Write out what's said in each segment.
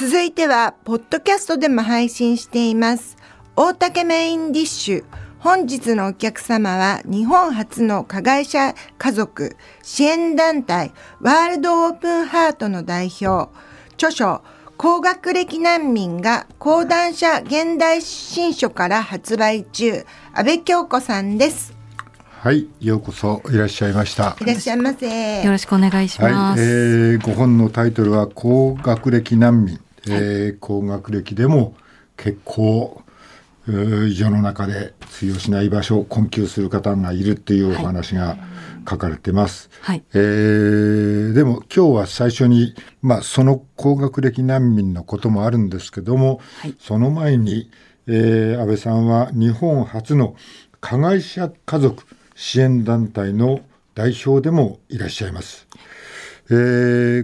続いては、ポッドキャストでも配信しています。大竹メインディッシュ。本日のお客様は、日本初の加害者家族支援団体、ワールドオープンハートの代表、著書、高学歴難民が講談社現代新書から発売中、安倍京子さんです。はい、ようこそいらっしゃいました。いらっしゃいませ。よろしくお願いします。はい、えー、ご本のタイトルは高学歴難民、えー高学歴でも結構えー世の中で通用しない場所を困窮する方がいるっていうお話が書かれてます。はいえーでも今日は最初に、まあ、その高学歴難民のこともあるんですけども、はいその前に、えー安倍さんは日本初の加害者家族支援団体の代表でもいらっしゃいます。え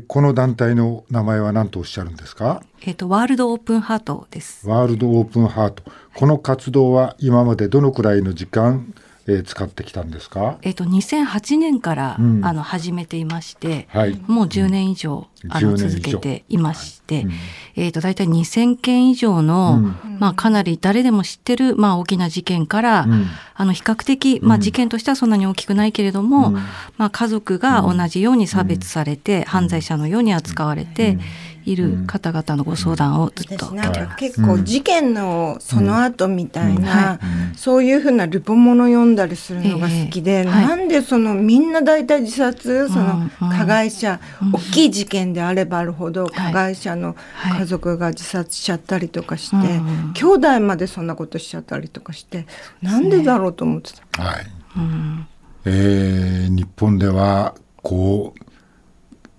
ーこの団体の名前は何とおっしゃるんですか？えっ、とワールドオープンハートです。ワールドオープンハート。この活動は今までどのくらいの時間、えー使ってきたんですか？えっ、と2008年から、うん。あの始めていまして、はい。もう10年以上、あの10年以上。続けていまして、うん。えっ、と大体2000件以上の、うん。まあかなり誰でも知ってるまあ大きな事件から、うん。あの比較的まあ事件としてはそんなに大きくないけれども、うん。まあ家族が同じように差別されて、犯罪者のように扱われている方々のご相談をずっと。私なん。受けてます。か結構事件のその後みたいな、うん。そういうふうなルポもの読んだりするのが好きで、ええ。はい。なんでそのみんな大体自殺そのうんうん加害者、大きい事件であればあるほどはい。加害者のはい。家族が自殺しちゃったりとかして、うんうん兄弟までそんなことしちゃったりとかして、なんでだろうと思ってた。はい。うん。えー日本ではこう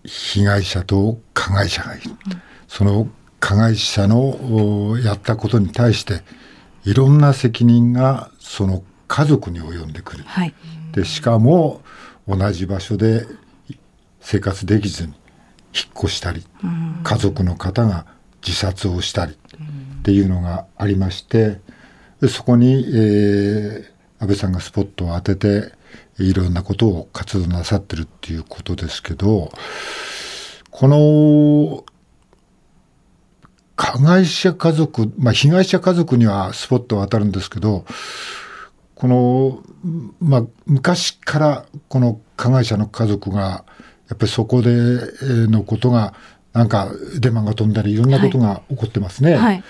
被害者と加害者がいる、その加害者のおやったことに対していろんな責任がその家族に及んでくる。はい。でしかも同じ場所で生活できずに引っ越したり、家族の方が自殺をしたりっていうのがありましてでそこに、えー安倍さんがスポットを当てていろんなことを活動なさってるっていうことですけどこの加害者家族、まあ、被害者家族にはスポットは当たるんですけどこの、まあ、昔からこの加害者の家族がやっぱりそこでえーのことがなんかデマが飛んだりいろんなことが起こってますね。はい。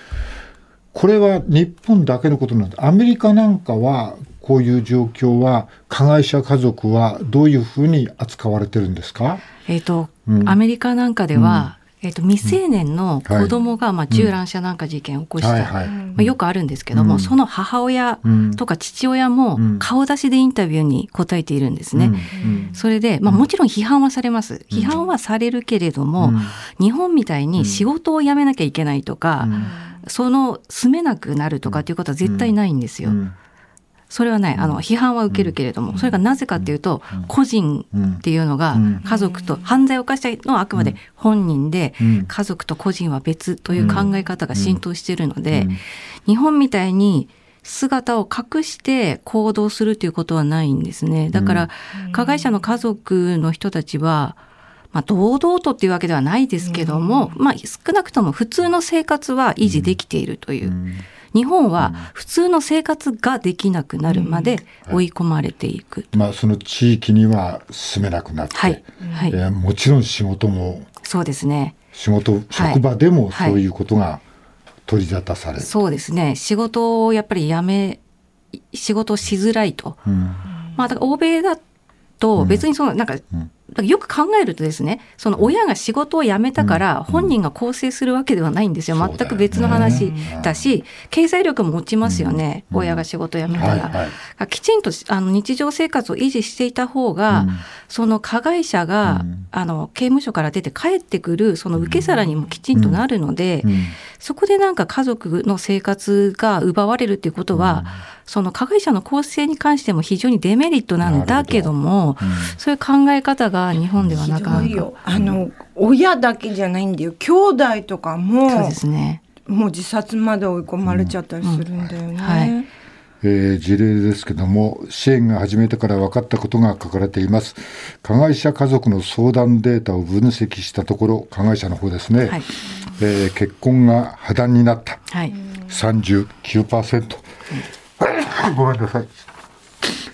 これは日本だけのことなんです。アメリカなんかはこういう状況は加害者家族はどういうふうに扱われてるんですか？えっ、と、うん。アメリカなんかでは、えっ、と、未成年の子供が、まあ、銃乱射なんか事件を起こした、はい。はい。まあ、よくあるんですけども、うん。その母親うん。とか父親もうん。顔出しでインタビューに答えているんですね。うん。それで、まあ、もちろん批判はされます。批判はされるけれども、うん。日本みたいに仕事を辞めなきゃいけないとか、その住めなくなるとかっていうことは絶対ないんですよ。うんそれはない。あの、批判は受けるけれども、それがなぜかっていうと、個人っていうのがうん。家族と、犯罪を犯したのはあくまで本人でうん、家族と個人は別という考え方が浸透しているのでうん、日本みたいに姿を隠して行動するということはないんですね。だから、加害者の家族の人たちは、まあ、堂々とっていうわけではないですけども、まあ、少なくとも普通の生活は維持できているという。日本は普通の生活ができなくなるまで追い込まれていく。まあその地域には住めなくなって、はい。はい。えーもちろん仕事もそうですね。仕事、はい職場でもはいそういうことが取り沙汰される。そうですね。仕事をやっぱり辞め、仕事をしづらいと。うんまあ、だから欧米だと別にその、なんか、うんよく考えるとですね、その親が仕事を辞めたから本人が更生するわけではないんですよ。全く別の話だし、経済力も落ちますよね。うん。親が仕事を辞めたら。きちんとあの日常生活を維持していた方が、うん。その加害者が、うん。あの刑務所から出て帰ってくるその受け皿にもきちんとなるので、うん。そこでなんか家族の生活が奪われるっていうことは、その加害者の構成に関しても非常にデメリットなんだけどもうん。そういう考え方が日本ではなかなか。ひどいよ。あの親だけじゃないんだよ。兄弟とかそうもですね。もう自殺まで追い込まれちゃったりするんだよね。ん。はい。えー事例ですけども支援が始めてから分かったことが書かれています。加害者家族の相談データを分析したところ加害者の方ですね、はい。えー結婚が破談になった。はい。39%、ごめんなさい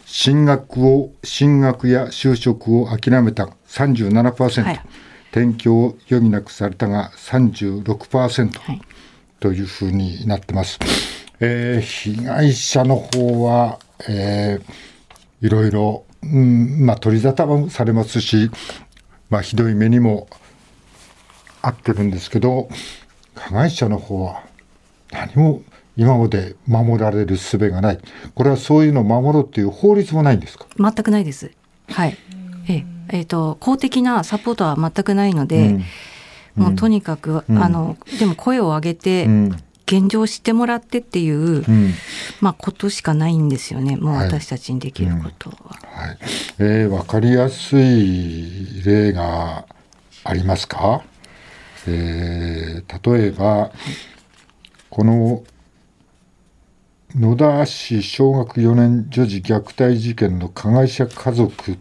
進学を進学や就職を諦めた37%、はい転居を余儀なくされたが36%、はい。というふうになってます。えー被害者の方は、えーいろいろ、うんまあ、取り沙汰もされますし、まあ、ひどい目にも遭ってるんですけど、加害者の方は何も今まで守られる術がない。これはそういうのを守ろうっていう法律もないんですか？全くないです。はい。ええ。えーと公的なサポートは全くないので、もうとにかく、うん。あのでも声を上げて、うん。現状を知ってもらってっていう、うん。まあことしかないんですよね。もうはい。私たちにできることは。はい。えー、分かりやすい例がありますか、えー例えば、この野田市小学4年女児虐待事件の加害者家族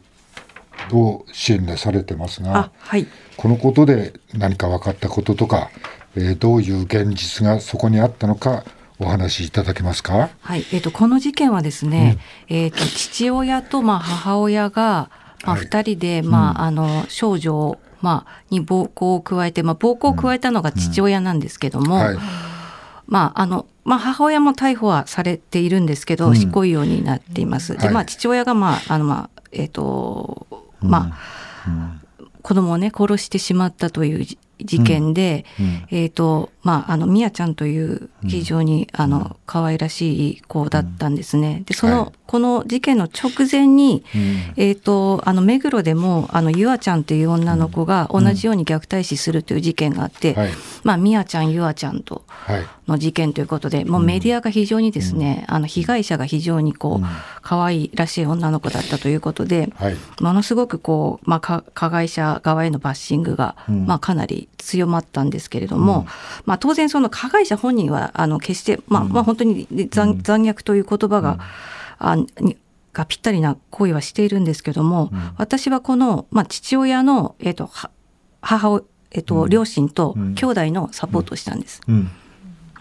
を支援でされてますあが、はい。このことで何か分かったこととか、えーどういう現実がそこにあったのかお話しいただけますか？はい、えっ、とこの事件はですね、えっ、と父親とまあ母親がまあはい。二人で、まああの少女をまあに暴行を加えて、まあ暴行を加えたのが父親なんですけども、はい、まああのまあ母親も逮捕はされているんですけど、うん。執行猶予になっています。ではい。まあ父親がまああのまあえっ、とまあ、うん。子供をね殺してしまったというじ事件で、うん。えっ、とまああのみやちゃんという非常に、あの可愛らしい子だったんですね。でその、はい。この事件の直前に、うん。えっ、とあの目黒でもあのゆあちゃんという女の子が同じように虐待死するという事件があって、はい。まあみやちゃんゆあちゃんとはい。の事件ということで、もうメディアが非常にですね、あの被害者が非常にこう、うん。可愛らしい女の子だったということで、はい。ものすごくこう、まあ、か加害者側へのバッシングが、うん。まあ、かなり強まったんですけれども、まあ、当然その加害者本人はあの決して、まあまあ、本当に残残虐という言葉が,、あにがぴったりな行為はしているんですけども、私はこの、まあ、父親の、えー、とは母親、えーと両親とうん。兄弟のサポートをしたんです。うん。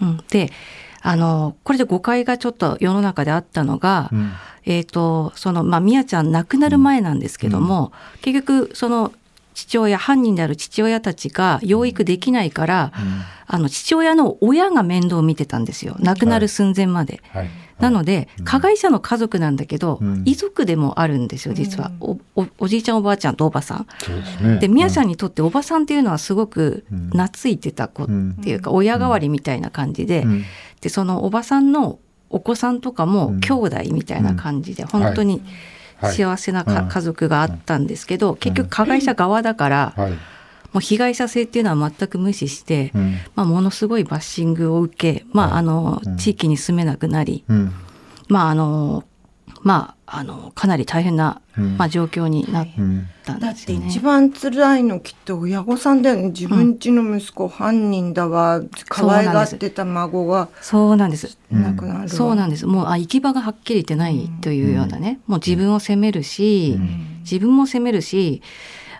うん。であのこれで誤解がちょっと世の中であったのが、うん。えー、とそのまあみやちゃん亡くなる前なんですけども、結局その父親犯人である父親たちが養育できないから、あの父親の親が面倒を見てたんですよ。亡くなる寸前まで。はい。なので、加害者の家族なんだけど、うん。遺族でもあるんですよ実は、おおおじいちゃんおばあちゃんとおばさん。そうですね。でみやちゃんにとっておばさんっていうのはすごくうん。懐いてた子っうんていうか親代わりみたいな感じで、うん。でそのおばさんのお子さんとかうん。も兄弟みたいな感じで、本当にはい幸せなか、うん。家族があったんですけど、結局加害者側だから、はい。もう被害者性っていうのは全く無視して、うん。まあ、ものすごいバッシングを受け、まあ、あのうん。地域に住めなくなり、うん。まああのまあ、あのかなり大変な、うん。まあ、状況になっうんたんだっですよね。て一番辛いのきっと親御さんだよね。自分家の息子犯人だわ、可愛がってた孫が。そうなんです。くなるわ、そうなんです。もうあ行き場がはっきり言ってないというようなね、もう自分を責めるし、自分も責めるし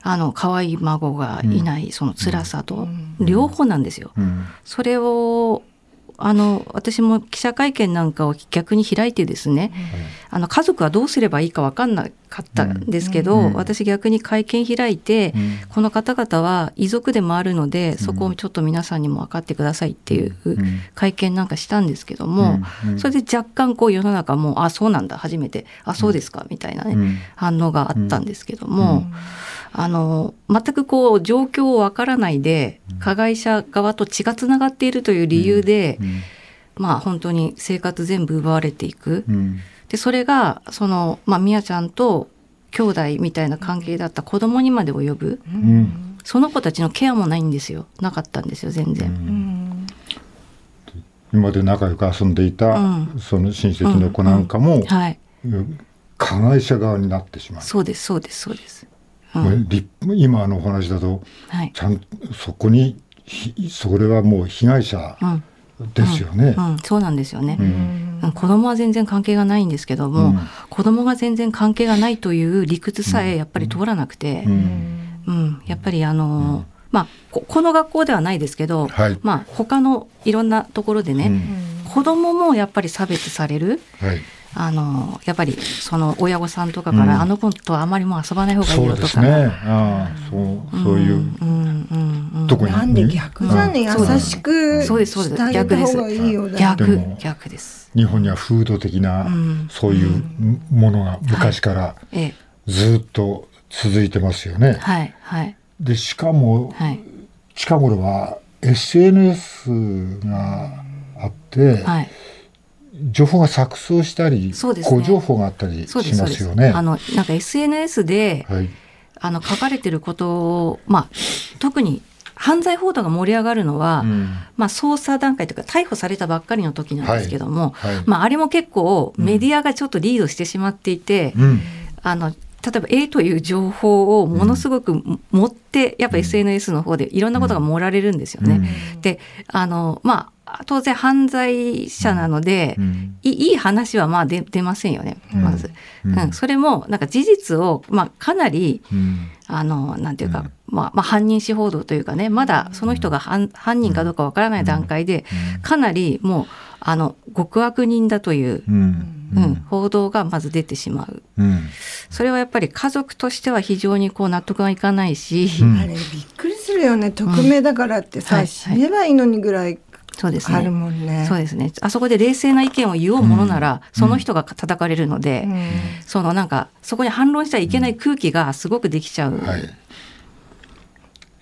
あの可愛い孫がいないその辛さと、両方なんですよ。うん。それをあの私も記者会見なんかを逆に開いてですね、あの家族はどうすればいいか分かんなかったんですけど、うん。私逆に会見開いて、うん。この方々は遺族でもあるのでそこをちょっと皆さんにも分かってくださいっていううん。会見なんかしたんですけども、うん。それで若干こう世の中もあそうなんだ初めて。あそうですかみたいなね、うん。反応があったんですけども、あの全くこう状況をわからないで加害者側と血がつながっているという理由で、うん。まあ本当に生活全部奪われていく。うん。でそれがそのまあみやちゃんと兄弟みたいな関係だった子供にまで及ぶ。うん。その子たちのケアもないんですよ。なかったんですよ全然。うん。今まで仲良く遊んでいた、うん。その親戚の子なんかも、はい。加害者側になってしまう。そうですそうですそうです。うんもう立今のお話だとはい。ちゃんそこにひそれはもう被害者うん。ですよね。うん、そうなんですよね。うん。うん。子供は全然関係がないんですけども、うん。子供が全然関係がないという理屈さえやっぱり通らなくて、ううん。んやっぱりあの、まあここの学校ではないですけど、はい。まあ他のいろんなところでね、子供もやっぱり差別される。はい。あのやっぱりその親御さんとかから、うん。あの子とあまりもう遊ばない方がいいそうよとか、ですね。ああ、そう、そういう。うんうんうん、特に。なんで逆じゃね、うん優しくそうですそうです。してあげた方がいいよだ。逆でも逆です。日本には風土的なうん。そういうものが昔からええ。ずっと続いてますよね。はいはい。でしかもはい。近頃は SNS があってはい。情報が錯綜したりそうですね。誤情報があったりし。ますよね。あのなんか SNS で、はい。あの書かれてることをまあ特に犯罪報道が盛り上がるのは、うん。まあ捜査段階というか逮捕されたばっかりの時なんですけども、はい。まああれも結構メディアがちょっとリードしてしまっていて、うん。あの例えば A という情報をものすごく持って、やっぱ SNS の方でいろんなことが盛られるんですよね。であのまあ当然犯罪者なので、うん。いいい話はまあ出出ませんよねまず、うん。うん。それもなんか事実を、まあ、かなりうん。あのなんていうか、うん。まあまあ、犯人司報道というかねまだその人が犯犯人かどうかわからない段階で、かなりもうあの極悪人だという、うん。うん報道がまず出てしまう。うん。それはやっぱり家族としては非常にこう納得がいかないし、うん。あれびっくりするよね。匿名だからってさ、はい。死ねばいいのにぐらいそうですね。あるもんね。そうですね。あそこで冷静な意見を言おうものなら、その人が叩かれるので、うんそのなんかそこに反論しちゃいけない空気がすごくできちゃう。はい。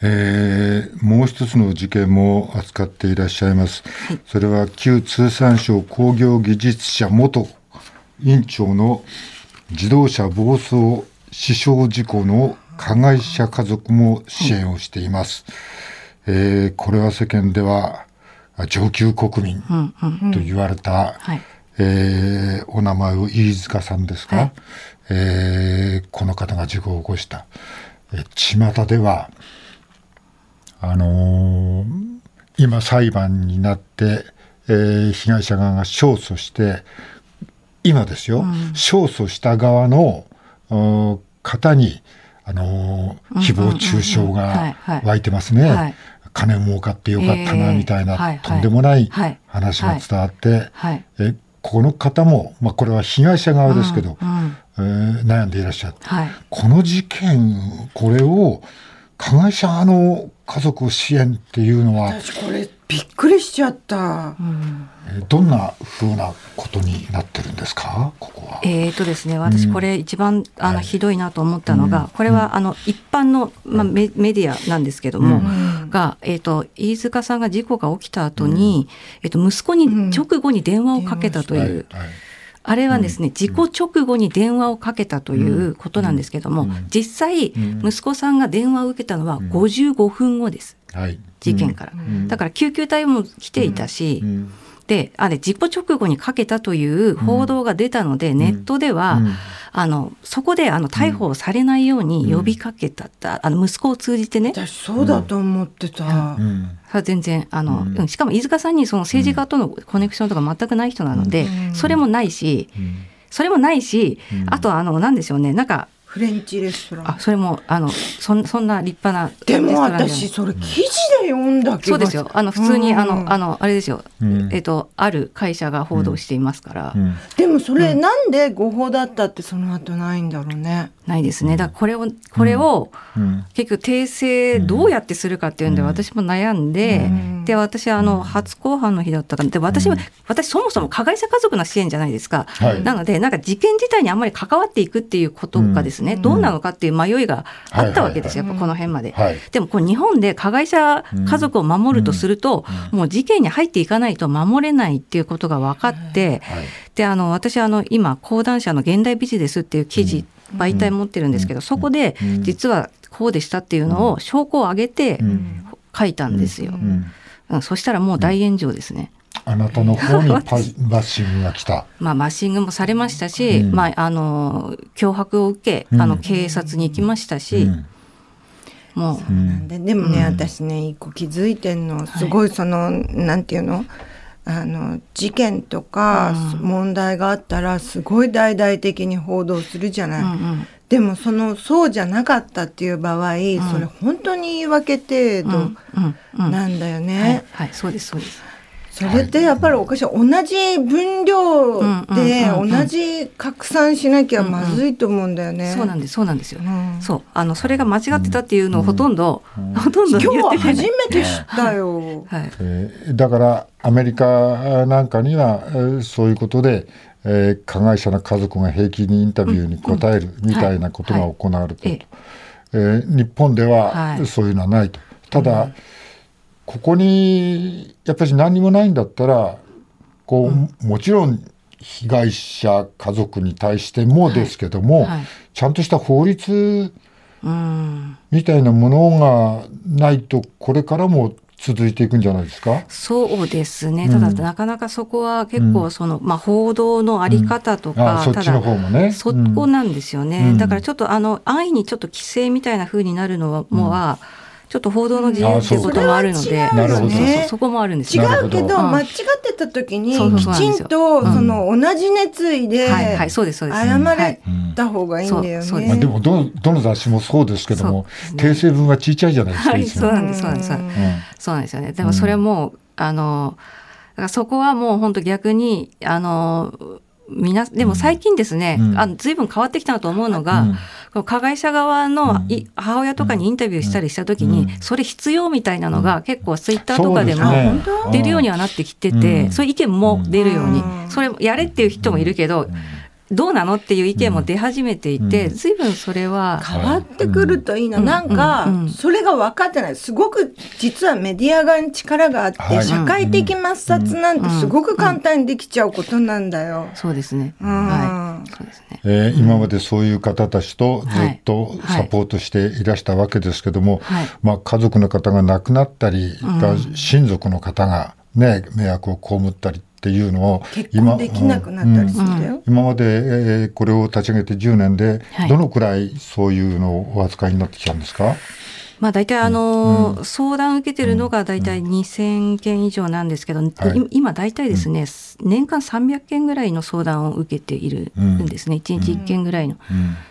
えーもう一つの事件も扱っていらっしゃいます。それは旧通産省工業技術者元院長の自動車暴走死傷事故の加害者家族も支援をしています。えーこれは世間ではあ上級国民うんうん。と言われた、はい。えーお名前を飯塚さんですか、はいえーこの方が事故を起こした。えー巷では、あのー今裁判になって、えー被害者側が勝訴して、今ですよ、勝訴した側のお方に、あのー誹謗中傷はいがはい湧いてますね。はい金儲かってよかったな、えーみたいな、はいはいとんでもないはい話が伝わって、はい。えこの方も、まあ、これは被害者側ですけど、うんうんえー悩んでいらっしゃる。はい。この事件、これを加害者側の家族を支援っていうのは、私これびっくりしちゃった。うん。えーどんな風なことになってるんですか？ここは。えーとですね、私これ一番あのはい。ひどいなと思ったのが、うん。これはあの一般の、まあ、メメディアなんですけども、うん。が、えー、と飯塚さんが事故が起きた後に、えー、と息子にうん。直後に電話をかけたという、はいはいあれはですね、事故直後に電話をかけたということなんですけども、うん。実際、うん。息子さんが電話を受けたのは55分後です、はい。事件から。ん。だから救急隊も来ていたし、うんであれ事故直後にかけたという報道が出たので、ネットでは、うん。あのそこであの逮捕されないように呼びかけた、あの息子を通じてね、私そうだと思ってた。うん。は全然あの、うん。うん。しかも飯塚さんにその政治家とのコネクションとか全くない人なので、うん。それもないしうん。それもないし、うん。あとあのなんでしょうね。なんかフレンチレストラン。あそれもあのそんそんな立派なでも私それ記事で読んだけど。そうですよあの普通に、あのあの。のあれですよ、うんえっとある会社が報道していますから、うんでもそれなんで誤報だったってその後ないんだろうね。ないですね。だからこれをこれを、うん。結局訂正どうやってするかっていうんでうん。私も悩んで、うん。で私あの初公判の日だったからで私は、私そもそも加害者家族の支援じゃないですか、はい。なのでなんか事件自体にあんまり関わっていくっていうことがですね、どうなのかっていう迷いがあったわけですよ、やっぱこの辺まで。はい。でもこう日本で加害者家族を守るとすると、もう事件に入っていかないと守れないっていうことが分かって、はい。であの私あの今講談社の現代ビジネスっていう記事、媒体持ってるんですけど、そこでうん。実はこうでしたっていうのを証拠を挙げてん。書いたんですよ。うん。うん。そしたらもう大炎上ですね。あなたの方にパバッシングが来た。まあ、マッシングもされましたし、うん。まあ、あの脅迫を受け、うん。あの警察に行きましたし、うん。もう、うん。ででもね、私ね一個気づいてんの。すごいその、なんていうの？あの事件とかうん。問題があったらすごい大々的に報道するじゃない。うんうん。でもそのそうじゃなかったっていう場合、それ本当に言い訳程度なんだよね。はい、はい、そうです。そうです。それってやっぱりおかしい同じ分量で同じ拡散しなきゃまずいと思うんだよね。そうなんですそうなんですよ。うん、そう。あのそれが間違ってたっていうのをほとんど、うん。うん、ほとんど今日は初めて知ったよ。はい。えー、だからアメリカなんかには、えー、そういうことで。えー、加害者の家族が平気にインタビューに答えるみたいなことが行われていると、えー、日本ではそういうのはないと。ただ、ここにやっぱり何もないんだったらこう、もちろん被害者家族に対してもですけども、はい。はい、ちゃんとした法律みたいなものがないとこれからも続いていくんじゃないですか？そうですね、ただ、なかなかそこは結構その、うん、まあ、報道のあり方とか、うん、そっちの方もね。そこなんですよね、うん、だからちょっとあの安易にちょっと規制みたいな風になるのは、もは、ちょっと報道の自由っていうこともあるので、なるほど。そこもあるんです違うけど、間違ってた時にきちんとその同じ熱意で謝れた方がいいんだよね。まあでもどどの雑誌もそうですけども、訂正文はちっちゃいじゃないですか。はい、そうなんですそうなんです。そうなんですよね。でもそれもあのそこはもう本当逆にあのみなでも最近ですね、うん、あ随分変わってきたなと思うのが、うん、加害者側の母親とかにインタビューしたりした時に、うん、それ必要みたいなのが結構ツイッターとかでも出るようにはなってきてて、そういう意見も出るように、それやれっていう人もいるけど、どうなのっていう意見も出始めていて、ずいぶんそれは変わってくるといいな、なんか、それが分かってない。すごく実はメディア側に力があって、社会的抹殺なんてすごく簡単にできちゃうことなんだよ。そうですね、はい。そうですね。えー、今までそういう方たちとずっとサポートしていらしたわけですけども、はい。まあ、家族の方が亡くなったり、親族の方が、ね、迷惑を被ったりっていうのを今できなくなったりするんだよ、うん、今まで、えー、これを立ち上げて10年で、どのくらいそういうのをお扱いになってきたんですか、まあ、大体あの、うん、相談を受けてるのが大体2000件以上なんですけど、うん、今大体ですね、うん、年間300件ぐらいの相談を受けているんですね、うん、1日1件ぐらいの。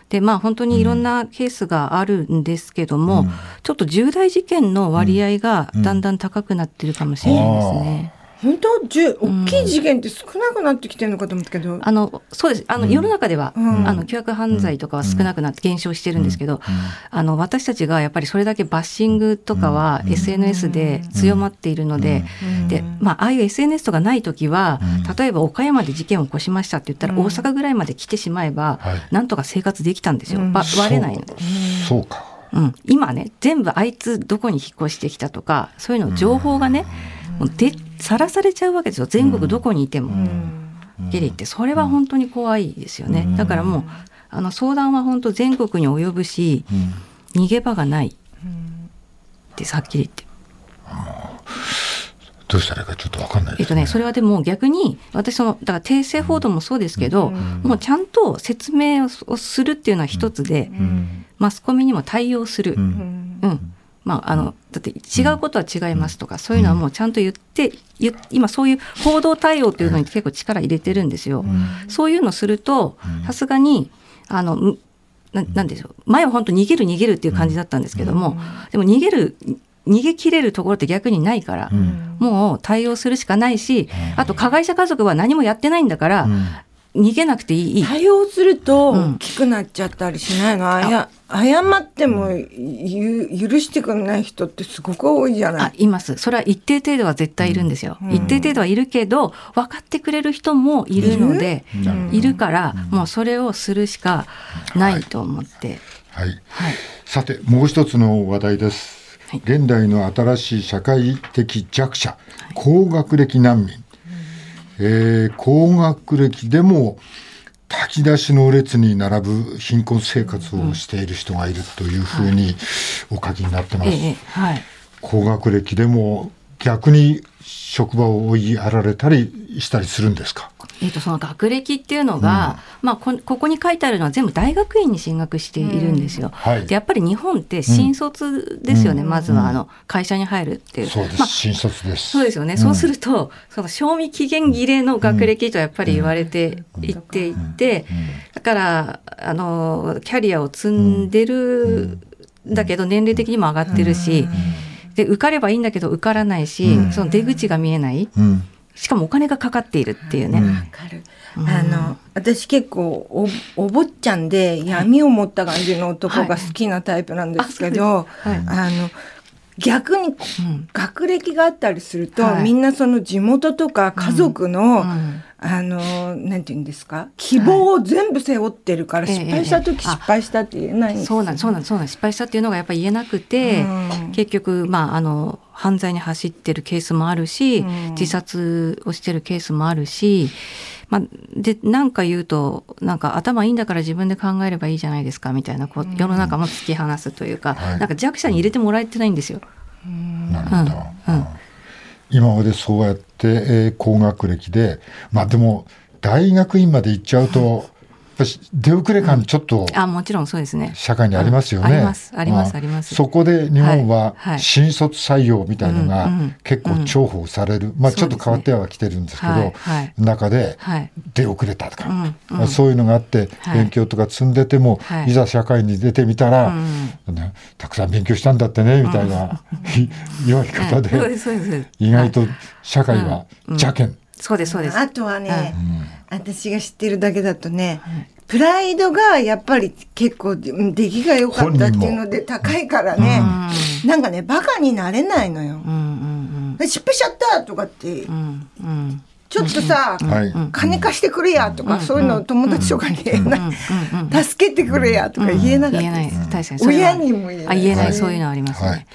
でまあ本当にいろんなケースがあるんですけども、ちょっと重大事件の割合がだんだん高くなってるかもしれないですね。本当？大きい事件って少なくなってきてるのかと思ったけど、うん、あのそうです。あの、世の中では、うん、あの凶悪犯罪とかは少なくなって減少してるんですけど、あの私たちがやっぱりそれだけバッシングとかは SNS で強まっているので、でまあああいう SNS とかない時は、例えば岡山で事件を起こしましたって言ったら、大阪ぐらいまで来てしまえば、なんとか生活できたんですよ、ば割れないので。そうか。うん、今ね全部あいつどこに引っ越してきたとかそういうの情報がね、もうでさらされちゃうわけですよ。全国どこにいても。ゲリって。それは本当に怖いですよね。だからもうあの相談は本当全国に及ぶし、逃げ場がない。ってはっきり言って。どうしたらいいかちょっと分かんない、ね、えっとね、それはでも逆に私そのだから訂正報道もそうですけど、うん、もうちゃんと説明をするっていうのは一つで、うん、マスコミにも対応する、うん、うん、まあ、あのだって違うことは違いますとか、そういうのはもうちゃんと言って今そういう報道対応というのに結構力入れてるんですよ。そういうのするとさすがにあのななんでしょう。前は本当逃げる逃げるっていう感じだったんですけども、でも逃げる逃げ切れるところって逆にないから、うん、もう対応するしかないし、あと加害者家族は何もやってないんだから、逃げなくていい。対応すると大きくなっちゃったりしないの、うん、あや謝っても許してくれない人ってすごく多いじゃない。あいます。それは一定程度は絶対いるんですよ、うん、一定程度はいるけど分かってくれる人もいるのでいる？から、もうそれをするしかないと思って、はい、はい、はい、さてもう一つの話題です。現代の新しい社会的弱者、高学歴難民、えー、高学歴でも炊き出しの列に並ぶ貧困生活をしている人がいるというふうにお書きになってます。はい、高学歴でも逆に職場を追いやられたりしたりするんですか？えー、とその学歴っていうのが、まあ、こここに書いてあるのは全部大学院に進学しているんですよ。はい。でやっぱり日本って新卒ですよね、まずはあの会社に入るっていう。そうです、まあ新卒です。そうですよね、そうするとその賞味期限切れの学歴とやっぱり言われていっていて、だからあのキャリアを積んでるん。だけど年齢的にも上がってるし、で受かればいいんだけど受からないし、その出口が見えない。うんしかもお金がかかっているっていうね。わかる。あの私結構おお坊ちゃんで闇を持った感じの男が好きなタイプなんですけど、はいはい。あの逆にうん。学歴があったりすると、はい。みんなその地元とか家族の、うん。あのなんて言うんですか？希望を全部背負ってるから、はい失敗した時失敗したって言えないんですそうなんそうなんそうなん。失敗したっていうのがやっぱり言えなくて、うん。結局まああの犯罪に走ってるケースもあるし、うん。自殺をしてるケースもあるし、まあ、でなんか言うとなんか頭いいんだから自分で考えればいいじゃないですかみたいなこう世の中も突き放すというか、はい。なんか弱者に入れてもらえてないんですよ。なるほど、うん。うん。今までそうやって、えー高学歴でまあでも大学院まで行っちゃうと、ぱし出遅れ感ちょっとあもちろんそうですね。社会にありますよね。うんあります。ありますああります。そこで日本は新卒採用みたいのが結構重宝される、まあちょっと変わってはきてるんですけど、中ではい。出遅れたとか、そういうのがあってはい。勉強とか積んでても、はい。い、ざ社会に出てみたら、たくさん勉強したんだってねみたいな、言われ方で、意外と社会はうん。邪険、そうですそうです。あとはね、はい私が知ってるだけだとね、プライドがやっぱり結構うん出来が良かったっていうので高いからね、なんかねバカになれないのよ。うんうん失敗しちゃったとかって、うんうん。うんちょっとさ、はい、金貸してくれやとか、そういうの友達とかに言えない、うんうん助けてくれやとか言えなかった。言えない。確かに。親にも言えない。あ言えない、はい。そういうのありますね。はい。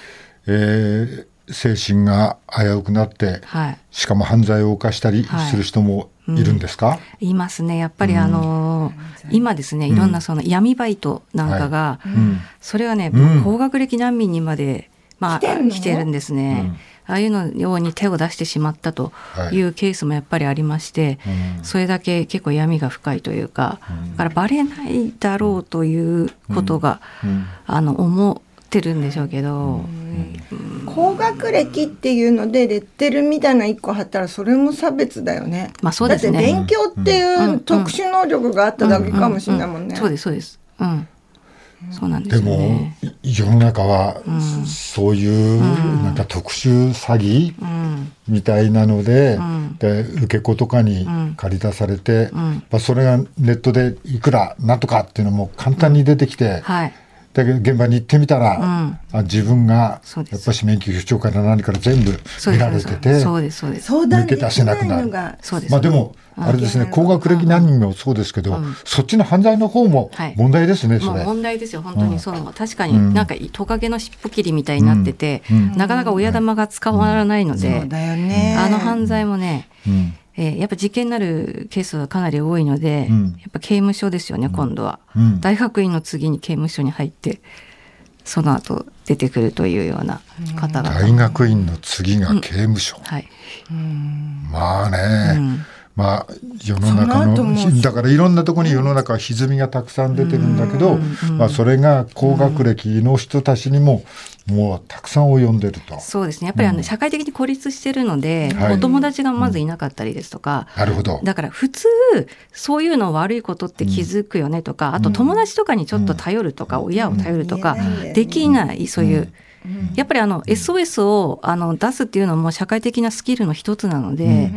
えー精神が危うくなって、はい。しかも犯罪を犯したりする人もいるんですか、いますね。やっぱりあのー今ですねいろんなその闇バイトなんかが、うん。それはね、うん。高学歴難民にまで、まあ、来てるんですね、ああいうのように手を出してしまったとい。うケースもやっぱりありまして、うん。それだけ結構闇が深いというか、だからバレないだろうということが、うん。あの思ってるんでしょうけど、高学歴っていうのでレッテルみたいな一個貼ったらそれも差別だよね。まあそうですねだって勉強っていう特殊能力があっただけかもしれないもんね。そうですそうです。うん。そうなんでよですもね。世の中はそういうなんか特殊詐欺うん。みたいなので,、んで受け子とかに借り出されて、んまあ、それがネットでいくらなんとかっていうのも簡単に出てきて、はい。だけど現場に行ってみたら、ん。あ自分がやっぱし免許不調から何から全部見られててそうです。そうです。相談でき抜け出せなくなる。まあでもあれですねうん高学歴難民もそうですけど、そっちの犯罪の方もはい。問題ですね、そもうれ。問題ですよ本当に。そう、確かうんになんかトカゲの尻尾切りみたいになってて、うんなかなか親玉が捕まらないので、そうだよね。あの犯罪もね、うんえーやっぱ事件になるケースはかなり多いので、うん。やっぱ刑務所ですよね、今度は、うん。大学院の次に刑務所に入ってその後出てくるというような方々、大学院の次が刑務所、はい、まあね、うんまあ世の中そのだからいろんなところに世の中は歪みがたくさん出てるんだけど、まあ、それが高学歴の人たちにももうたくさん及んでると。そうですね。やっぱりあの社会的に孤立してるので、はい。お友達がまずいなかったりですとか、なるほど。だから普通そういうの悪いことって気づくよねとか、あと友達とかにちょっと頼るとか、親を頼るとか、できないそういう、やっぱりあの SOS をあの出すっていうのも社会的なスキルの一つなので、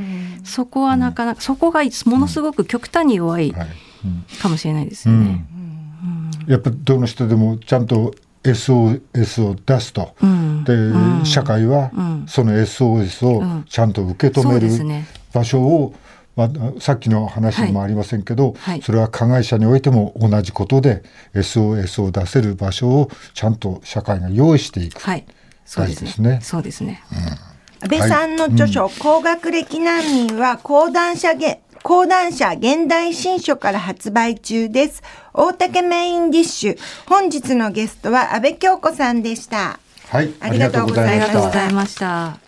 そこはなかなかそこがものすごく極端に弱いはい。うんかもしれないですよね。やっぱどの人でもちゃんと SOS を出すと、うん。で、社会はん。その SOS うんをちゃんと受け止そうめる場所を、まあ、さっきの話にもありませんけど、はい。それは加害者においても同じことで SOS を出せる場所をちゃんと社会が用意していく。はい、そうですね。大事ですね。そうですね。安倍さんの著書、高学歴難民は講談社げ講談社現代新書から発売中です。大竹メインディッシュ。本日のゲストは安倍京子さんでした。はい、ありがとうございました。